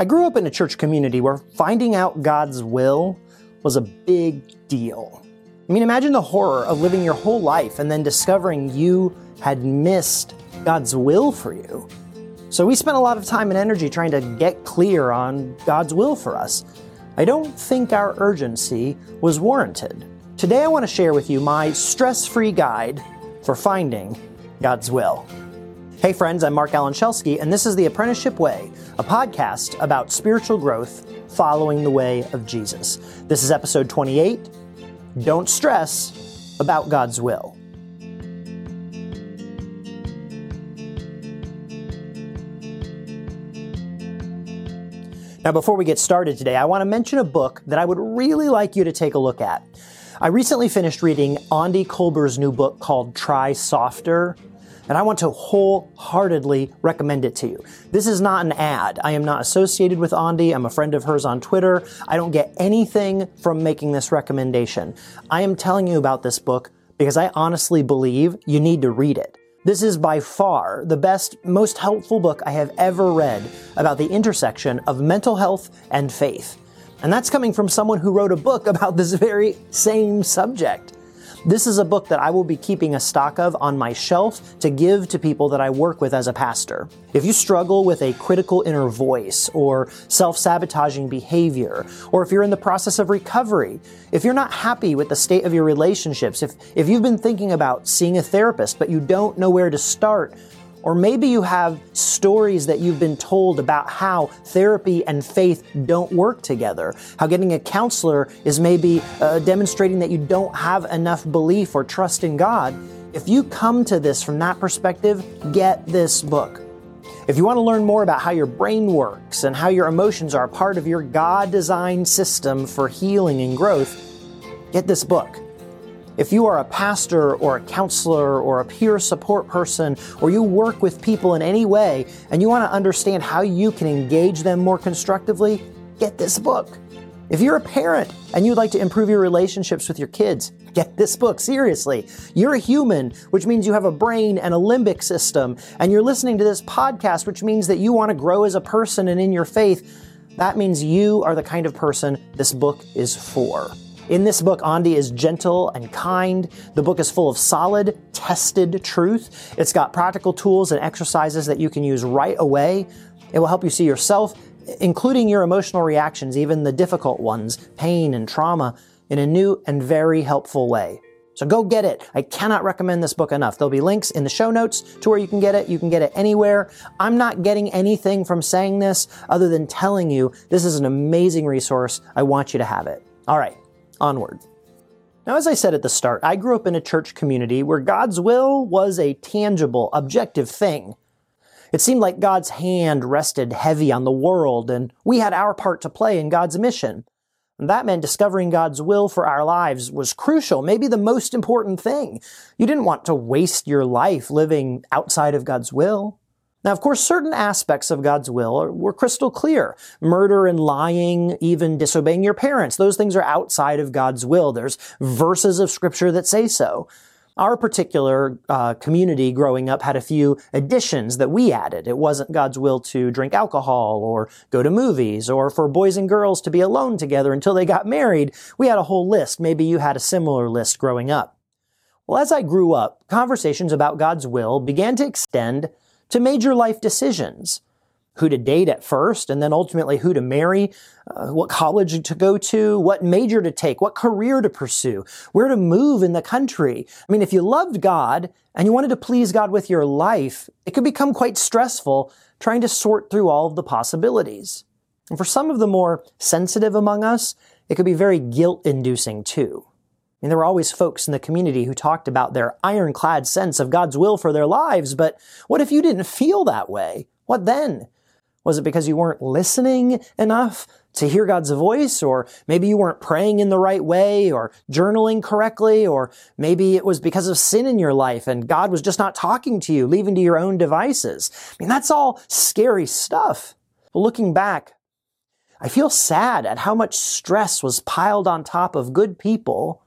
I grew up in a church community where finding out God's will was a big deal. I mean, imagine the horror of living your whole life and then discovering you had missed God's will for you. So we spent a lot of time and energy trying to get clear on God's will for us. I don't think our urgency was warranted. Today I want to share with you my stress free guide for finding God's will. Hey friends, I'm Mark Allen Shelsky, and this is The Apprenticeship Way, a podcast about spiritual growth following the way of Jesus. This is episode 28 Don't Stress About God's Will. Now, before we get started today, I want to mention a book that I would really like you to take a look at. I recently finished reading Aundi Kolber's new book called Try Softer and I want to wholeheartedly recommend it to you. This is not an ad. I am not associated with Aundi. I'm a friend of hers on Twitter. I don't get anything from making this recommendation. I am telling you about this book because I honestly believe you need to read it. This is by far the best, most helpful book I have ever read about the intersection of mental health and faith. And that's coming from someone who wrote a book about this very same subject. This is a book that I will be keeping a stock of on my shelf to give to people that I work with as a pastor. If you struggle with a critical inner voice or self-sabotaging behavior, or if you're in the process of recovery, if you're not happy with the state of your relationships, if, if you've been thinking about seeing a therapist but you don't know where to start, or maybe you have stories that you've been told about how therapy and faith don't work together. How getting a counselor is maybe uh, demonstrating that you don't have enough belief or trust in God. If you come to this from that perspective, get this book. If you want to learn more about how your brain works and how your emotions are a part of your God designed system for healing and growth, get this book. If you are a pastor or a counselor or a peer support person, or you work with people in any way and you want to understand how you can engage them more constructively, get this book. If you're a parent and you'd like to improve your relationships with your kids, get this book, seriously. You're a human, which means you have a brain and a limbic system, and you're listening to this podcast, which means that you want to grow as a person and in your faith. That means you are the kind of person this book is for. In this book, Aundi is gentle and kind. The book is full of solid, tested truth. It's got practical tools and exercises that you can use right away. It will help you see yourself, including your emotional reactions, even the difficult ones, pain and trauma, in a new and very helpful way. So go get it. I cannot recommend this book enough. There'll be links in the show notes to where you can get it. You can get it anywhere. I'm not getting anything from saying this other than telling you this is an amazing resource. I want you to have it. All right onward. Now, as I said at the start, I grew up in a church community where God's will was a tangible, objective thing. It seemed like God's hand rested heavy on the world, and we had our part to play in God's mission. And that meant discovering God's will for our lives was crucial, maybe the most important thing. You didn't want to waste your life living outside of God's will. Now, of course, certain aspects of God's will were crystal clear. Murder and lying, even disobeying your parents, those things are outside of God's will. There's verses of scripture that say so. Our particular uh, community growing up had a few additions that we added. It wasn't God's will to drink alcohol or go to movies or for boys and girls to be alone together until they got married. We had a whole list. Maybe you had a similar list growing up. Well, as I grew up, conversations about God's will began to extend to major life decisions. Who to date at first, and then ultimately who to marry, uh, what college to go to, what major to take, what career to pursue, where to move in the country. I mean, if you loved God and you wanted to please God with your life, it could become quite stressful trying to sort through all of the possibilities. And for some of the more sensitive among us, it could be very guilt inducing too. I mean, there were always folks in the community who talked about their ironclad sense of God's will for their lives, but what if you didn't feel that way? What then? Was it because you weren't listening enough to hear God's voice, or maybe you weren't praying in the right way, or journaling correctly, or maybe it was because of sin in your life and God was just not talking to you, leaving to your own devices? I mean, that's all scary stuff. But looking back, I feel sad at how much stress was piled on top of good people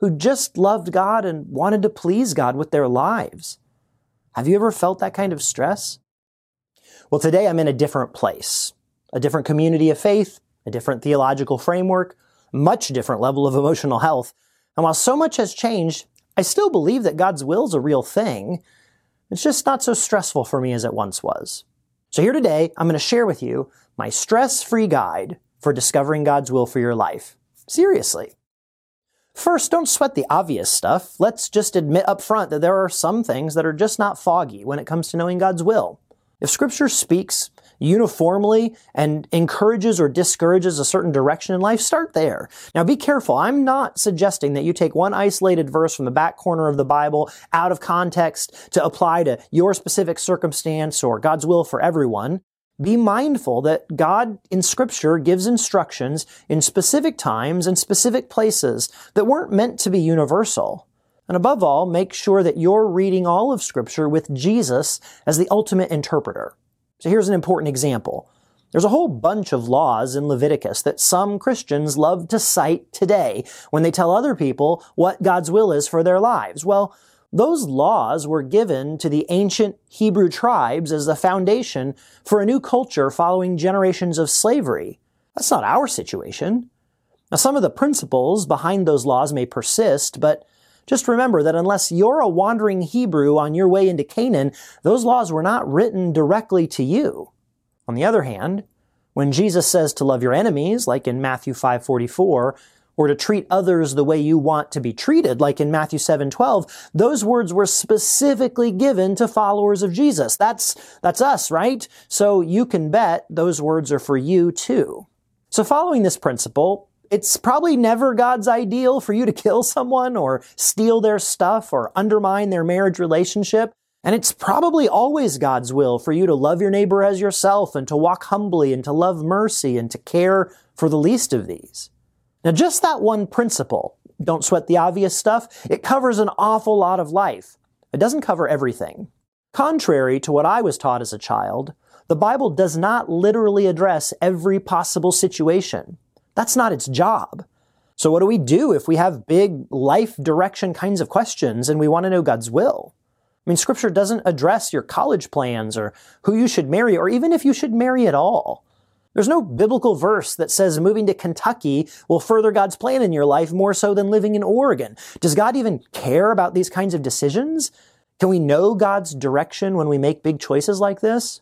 who just loved God and wanted to please God with their lives. Have you ever felt that kind of stress? Well, today I'm in a different place. a different community of faith, a different theological framework, much different level of emotional health. And while so much has changed, I still believe that God's will is a real thing. It's just not so stressful for me as it once was. So here today, I'm going to share with you my stress-free guide for discovering God's will for your life. Seriously. First, don't sweat the obvious stuff. Let's just admit up front that there are some things that are just not foggy when it comes to knowing God's will. If scripture speaks uniformly and encourages or discourages a certain direction in life, start there. Now be careful. I'm not suggesting that you take one isolated verse from the back corner of the Bible out of context to apply to your specific circumstance or God's will for everyone. Be mindful that God in scripture gives instructions in specific times and specific places that weren't meant to be universal. And above all, make sure that you're reading all of scripture with Jesus as the ultimate interpreter. So here's an important example. There's a whole bunch of laws in Leviticus that some Christians love to cite today when they tell other people what God's will is for their lives. Well, those laws were given to the ancient Hebrew tribes as the foundation for a new culture following generations of slavery. That's not our situation. Now, some of the principles behind those laws may persist, but just remember that unless you're a wandering Hebrew on your way into Canaan, those laws were not written directly to you. On the other hand, when Jesus says to love your enemies, like in Matthew 5:44, or to treat others the way you want to be treated, like in Matthew 7:12, those words were specifically given to followers of Jesus. That's that's us, right? So you can bet those words are for you too. So following this principle, it's probably never God's ideal for you to kill someone or steal their stuff or undermine their marriage relationship. And it's probably always God's will for you to love your neighbor as yourself and to walk humbly and to love mercy and to care for the least of these. Now, just that one principle, don't sweat the obvious stuff, it covers an awful lot of life. It doesn't cover everything. Contrary to what I was taught as a child, the Bible does not literally address every possible situation. That's not its job. So what do we do if we have big life direction kinds of questions and we want to know God's will? I mean, scripture doesn't address your college plans or who you should marry or even if you should marry at all. There's no biblical verse that says moving to Kentucky will further God's plan in your life more so than living in Oregon. Does God even care about these kinds of decisions? Can we know God's direction when we make big choices like this?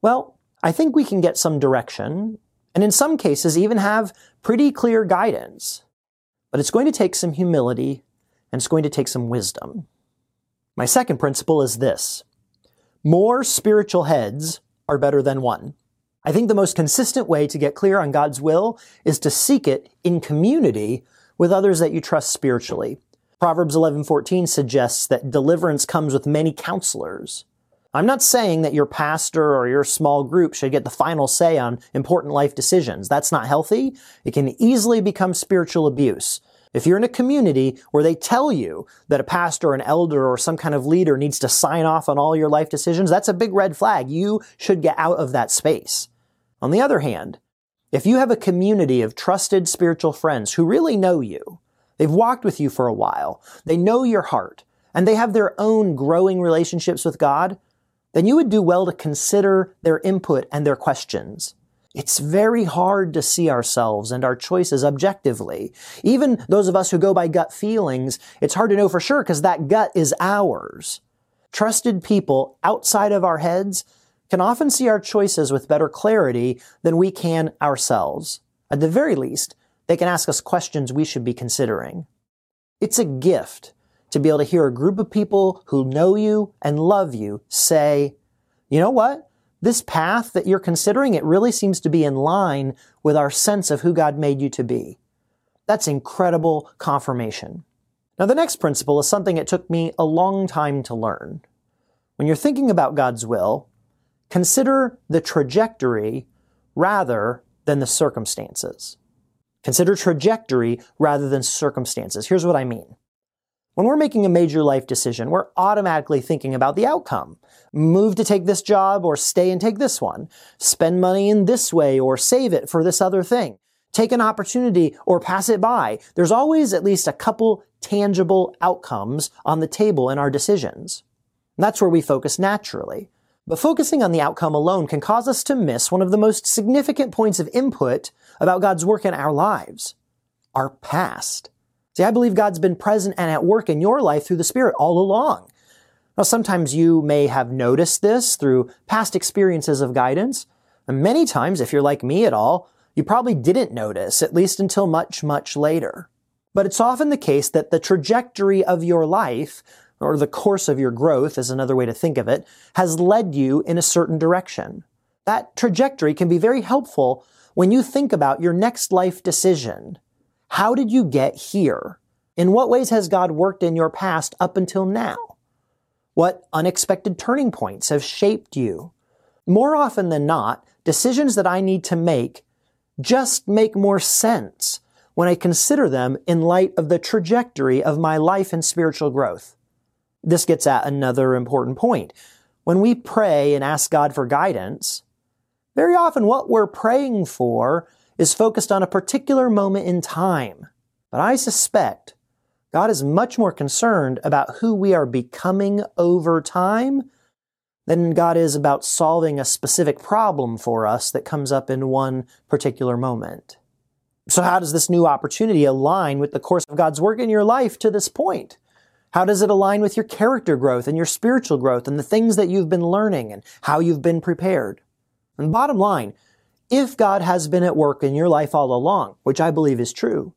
Well, I think we can get some direction and in some cases even have pretty clear guidance. But it's going to take some humility and it's going to take some wisdom. My second principle is this. More spiritual heads are better than one. I think the most consistent way to get clear on God's will is to seek it in community with others that you trust spiritually. Proverbs 11:14 suggests that deliverance comes with many counselors. I'm not saying that your pastor or your small group should get the final say on important life decisions. That's not healthy. It can easily become spiritual abuse. If you're in a community where they tell you that a pastor, an elder, or some kind of leader needs to sign off on all your life decisions, that's a big red flag. You should get out of that space. On the other hand, if you have a community of trusted spiritual friends who really know you, they've walked with you for a while, they know your heart, and they have their own growing relationships with God, then you would do well to consider their input and their questions. It's very hard to see ourselves and our choices objectively. Even those of us who go by gut feelings, it's hard to know for sure because that gut is ours. Trusted people outside of our heads can often see our choices with better clarity than we can ourselves. At the very least, they can ask us questions we should be considering. It's a gift to be able to hear a group of people who know you and love you say, you know what? This path that you're considering, it really seems to be in line with our sense of who God made you to be. That's incredible confirmation. Now, the next principle is something it took me a long time to learn. When you're thinking about God's will, consider the trajectory rather than the circumstances. Consider trajectory rather than circumstances. Here's what I mean. When we're making a major life decision, we're automatically thinking about the outcome. Move to take this job or stay and take this one. Spend money in this way or save it for this other thing. Take an opportunity or pass it by. There's always at least a couple tangible outcomes on the table in our decisions. And that's where we focus naturally. But focusing on the outcome alone can cause us to miss one of the most significant points of input about God's work in our lives. Our past. See, I believe God's been present and at work in your life through the Spirit all along. Now, sometimes you may have noticed this through past experiences of guidance. And many times, if you're like me at all, you probably didn't notice, at least until much, much later. But it's often the case that the trajectory of your life or the course of your growth is another way to think of it, has led you in a certain direction. That trajectory can be very helpful when you think about your next life decision. How did you get here? In what ways has God worked in your past up until now? What unexpected turning points have shaped you? More often than not, decisions that I need to make just make more sense when I consider them in light of the trajectory of my life and spiritual growth. This gets at another important point. When we pray and ask God for guidance, very often what we're praying for is focused on a particular moment in time. But I suspect God is much more concerned about who we are becoming over time than God is about solving a specific problem for us that comes up in one particular moment. So how does this new opportunity align with the course of God's work in your life to this point? How does it align with your character growth and your spiritual growth and the things that you've been learning and how you've been prepared? And bottom line, if God has been at work in your life all along, which I believe is true,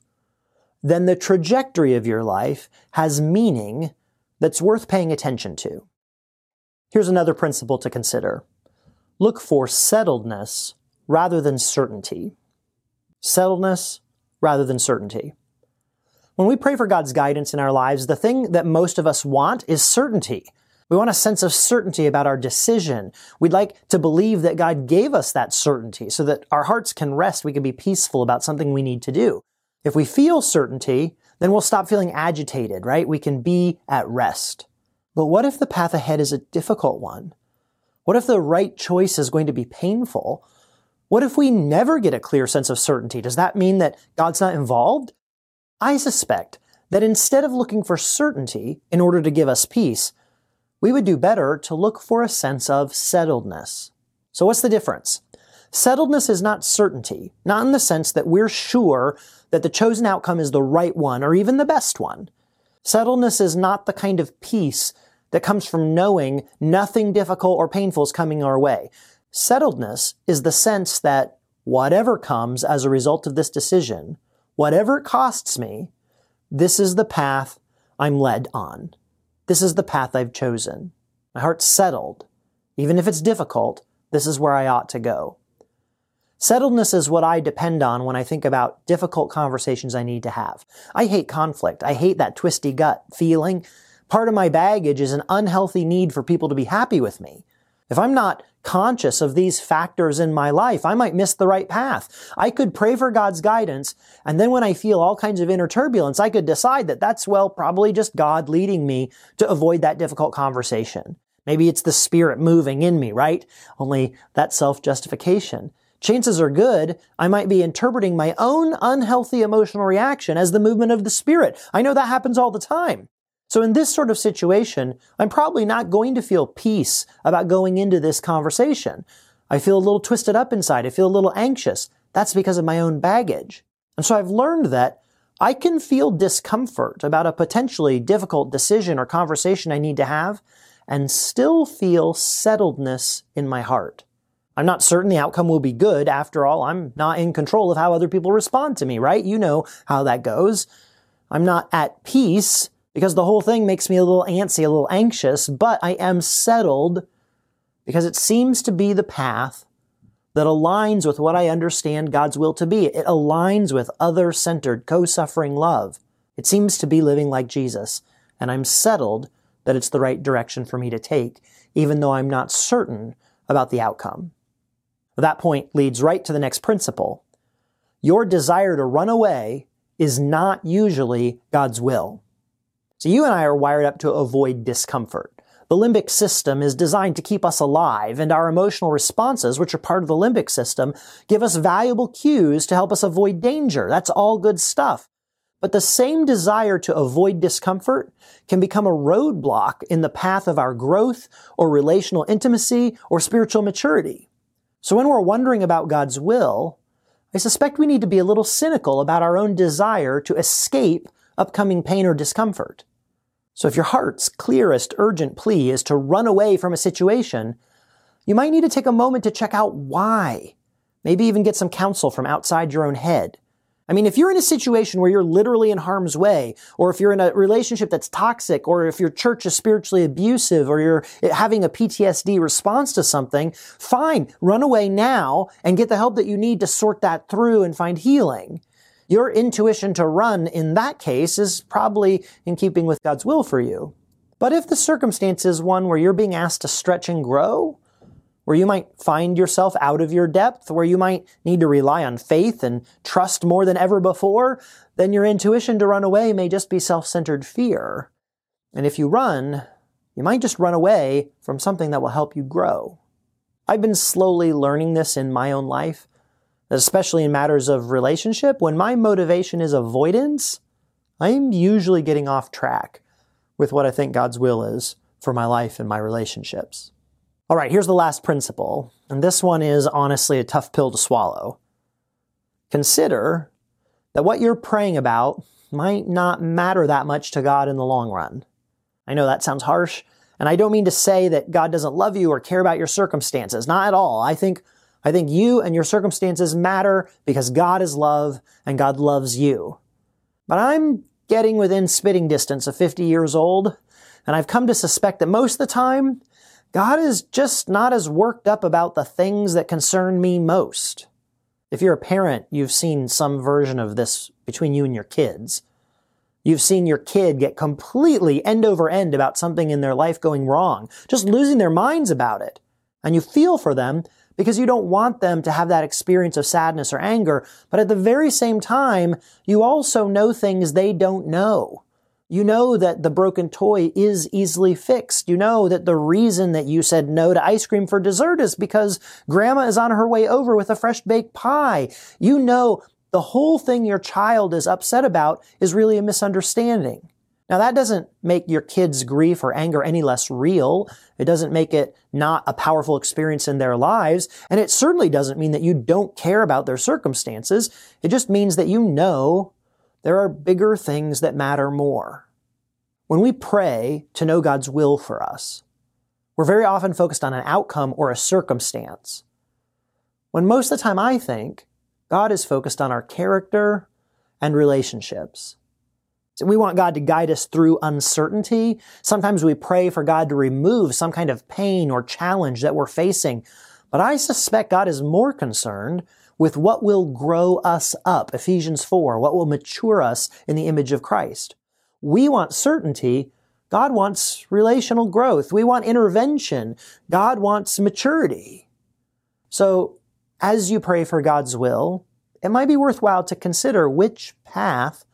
then the trajectory of your life has meaning that's worth paying attention to. Here's another principle to consider. Look for settledness rather than certainty. Settledness rather than certainty. When we pray for God's guidance in our lives, the thing that most of us want is certainty. We want a sense of certainty about our decision. We'd like to believe that God gave us that certainty so that our hearts can rest. We can be peaceful about something we need to do. If we feel certainty, then we'll stop feeling agitated, right? We can be at rest. But what if the path ahead is a difficult one? What if the right choice is going to be painful? What if we never get a clear sense of certainty? Does that mean that God's not involved? I suspect that instead of looking for certainty in order to give us peace, we would do better to look for a sense of settledness. So what's the difference? Settledness is not certainty, not in the sense that we're sure that the chosen outcome is the right one or even the best one. Settledness is not the kind of peace that comes from knowing nothing difficult or painful is coming our way. Settledness is the sense that whatever comes as a result of this decision, Whatever it costs me, this is the path I'm led on. This is the path I've chosen. My heart's settled. Even if it's difficult, this is where I ought to go. Settledness is what I depend on when I think about difficult conversations I need to have. I hate conflict. I hate that twisty gut feeling. Part of my baggage is an unhealthy need for people to be happy with me. If I'm not conscious of these factors in my life, I might miss the right path. I could pray for God's guidance, and then when I feel all kinds of inner turbulence, I could decide that that's, well, probably just God leading me to avoid that difficult conversation. Maybe it's the Spirit moving in me, right? Only that self-justification. Chances are good I might be interpreting my own unhealthy emotional reaction as the movement of the Spirit. I know that happens all the time. So in this sort of situation, I'm probably not going to feel peace about going into this conversation. I feel a little twisted up inside. I feel a little anxious. That's because of my own baggage. And so I've learned that I can feel discomfort about a potentially difficult decision or conversation I need to have and still feel settledness in my heart. I'm not certain the outcome will be good. After all, I'm not in control of how other people respond to me, right? You know how that goes. I'm not at peace because the whole thing makes me a little antsy, a little anxious, but I am settled because it seems to be the path that aligns with what I understand God's will to be. It aligns with other centered, co suffering love. It seems to be living like Jesus, and I'm settled that it's the right direction for me to take, even though I'm not certain about the outcome. That point leads right to the next principle. Your desire to run away is not usually God's will. So you and I are wired up to avoid discomfort. The limbic system is designed to keep us alive, and our emotional responses, which are part of the limbic system, give us valuable cues to help us avoid danger. That's all good stuff. But the same desire to avoid discomfort can become a roadblock in the path of our growth or relational intimacy or spiritual maturity. So when we're wondering about God's will, I suspect we need to be a little cynical about our own desire to escape upcoming pain or discomfort. So if your heart's clearest urgent plea is to run away from a situation, you might need to take a moment to check out why. Maybe even get some counsel from outside your own head. I mean, if you're in a situation where you're literally in harm's way, or if you're in a relationship that's toxic, or if your church is spiritually abusive, or you're having a PTSD response to something, fine, run away now and get the help that you need to sort that through and find healing. Your intuition to run in that case is probably in keeping with God's will for you. But if the circumstance is one where you're being asked to stretch and grow, where you might find yourself out of your depth, where you might need to rely on faith and trust more than ever before, then your intuition to run away may just be self-centered fear. And if you run, you might just run away from something that will help you grow. I've been slowly learning this in my own life, especially in matters of relationship. When my motivation is avoidance, I'm usually getting off track with what I think God's will is for my life and my relationships. All right, here's the last principle, and this one is honestly a tough pill to swallow. Consider that what you're praying about might not matter that much to God in the long run. I know that sounds harsh, and I don't mean to say that God doesn't love you or care about your circumstances. Not at all. I think, I think you and your circumstances matter because God is love and God loves you. But I'm getting within spitting distance of 50 years old, and I've come to suspect that most of the time, God is just not as worked up about the things that concern me most. If you're a parent, you've seen some version of this between you and your kids. You've seen your kid get completely end over end about something in their life going wrong, just losing their minds about it. And you feel for them because you don't want them to have that experience of sadness or anger, but at the very same time, you also know things they don't know. You know that the broken toy is easily fixed. You know that the reason that you said no to ice cream for dessert is because grandma is on her way over with a fresh baked pie. You know the whole thing your child is upset about is really a misunderstanding. Now that doesn't make your kid's grief or anger any less real. It doesn't make it not a powerful experience in their lives. And it certainly doesn't mean that you don't care about their circumstances. It just means that you know there are bigger things that matter more. When we pray to know God's will for us, we're very often focused on an outcome or a circumstance. When most of the time I think God is focused on our character and relationships. We want God to guide us through uncertainty. Sometimes we pray for God to remove some kind of pain or challenge that we're facing. But I suspect God is more concerned with what will grow us up, Ephesians 4, what will mature us in the image of Christ. We want certainty. God wants relational growth. We want intervention. God wants maturity. So as you pray for God's will, it might be worthwhile to consider which path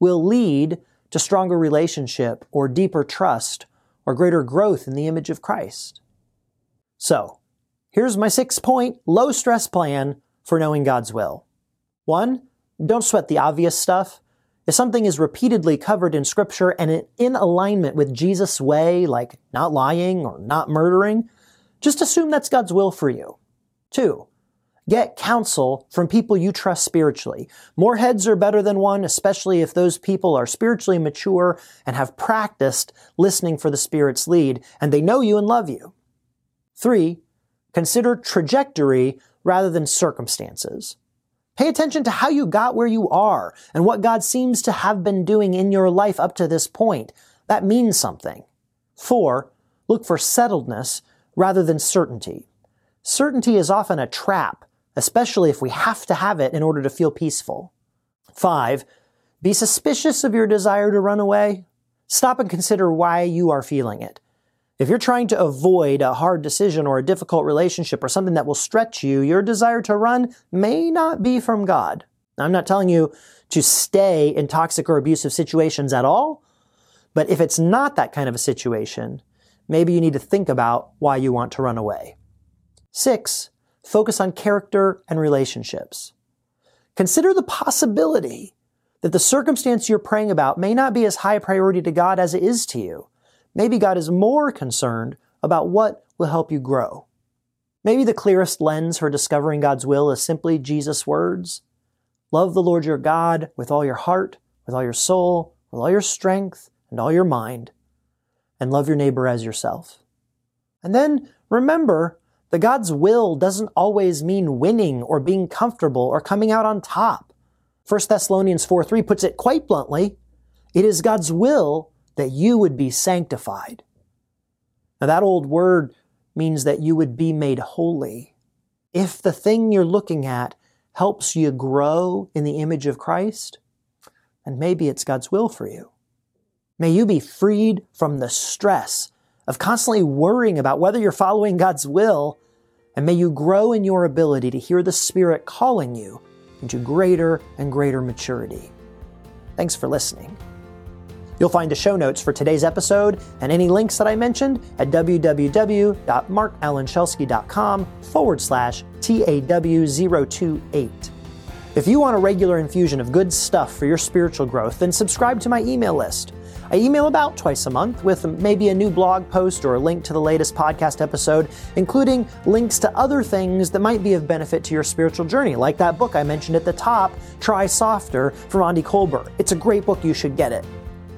will lead to stronger relationship or deeper trust or greater growth in the image of Christ. So, here's my six point low stress plan for knowing God's will. One, don't sweat the obvious stuff. If something is repeatedly covered in scripture and in alignment with Jesus' way, like not lying or not murdering, just assume that's God's will for you. Two, get counsel from people you trust spiritually. More heads are better than one, especially if those people are spiritually mature and have practiced listening for the Spirit's lead and they know you and love you. Three, consider trajectory rather than circumstances. Pay attention to how you got where you are and what God seems to have been doing in your life up to this point. That means something. Four, look for settledness rather than certainty. Certainty is often a trap, especially if we have to have it in order to feel peaceful. Five, be suspicious of your desire to run away. Stop and consider why you are feeling it. If you're trying to avoid a hard decision or a difficult relationship or something that will stretch you, your desire to run may not be from God. I'm not telling you to stay in toxic or abusive situations at all, but if it's not that kind of a situation, maybe you need to think about why you want to run away. Six, focus on character and relationships. Consider the possibility that the circumstance you're praying about may not be as high priority to God as it is to you. Maybe God is more concerned about what will help you grow. Maybe the clearest lens for discovering God's will is simply Jesus' words. Love the Lord your God with all your heart, with all your soul, with all your strength, and all your mind. And love your neighbor as yourself. And then remember that God's will doesn't always mean winning or being comfortable or coming out on top. 1 Thessalonians 4 3 puts it quite bluntly it is God's will that you would be sanctified. Now, that old word means that you would be made holy. If the thing you're looking at helps you grow in the image of Christ, then maybe it's God's will for you. May you be freed from the stress of constantly worrying about whether you're following God's will, and may you grow in your ability to hear the Spirit calling you into greater and greater maturity. Thanks for listening. You'll find the show notes for today's episode and any links that I mentioned at www.markalanshelsky.com forward slash TAW028. If you want a regular infusion of good stuff for your spiritual growth, then subscribe to my email list. I email about twice a month with maybe a new blog post or a link to the latest podcast episode, including links to other things that might be of benefit to your spiritual journey, like that book I mentioned at the top, Try Softer, from Aundi Kolber. It's a great book, you should get it.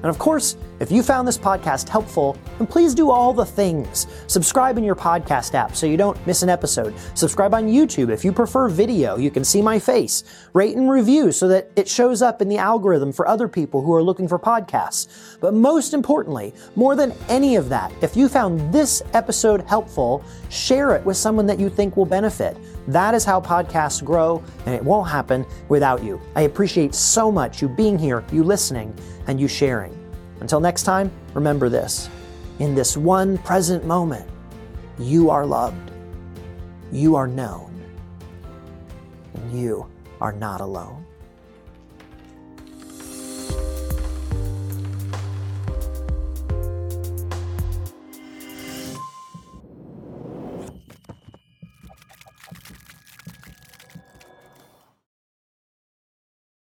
And of course, if you found this podcast helpful, then please do all the things. Subscribe in your podcast app so you don't miss an episode. Subscribe on YouTube if you prefer video. You can see my face. Rate and review so that it shows up in the algorithm for other people who are looking for podcasts. But most importantly, more than any of that, if you found this episode helpful, share it with someone that you think will benefit. That is how podcasts grow, and it won't happen without you. I appreciate so much you being here, you listening, and you sharing. Until next time, remember this in this one present moment, you are loved, you are known, and you are not alone.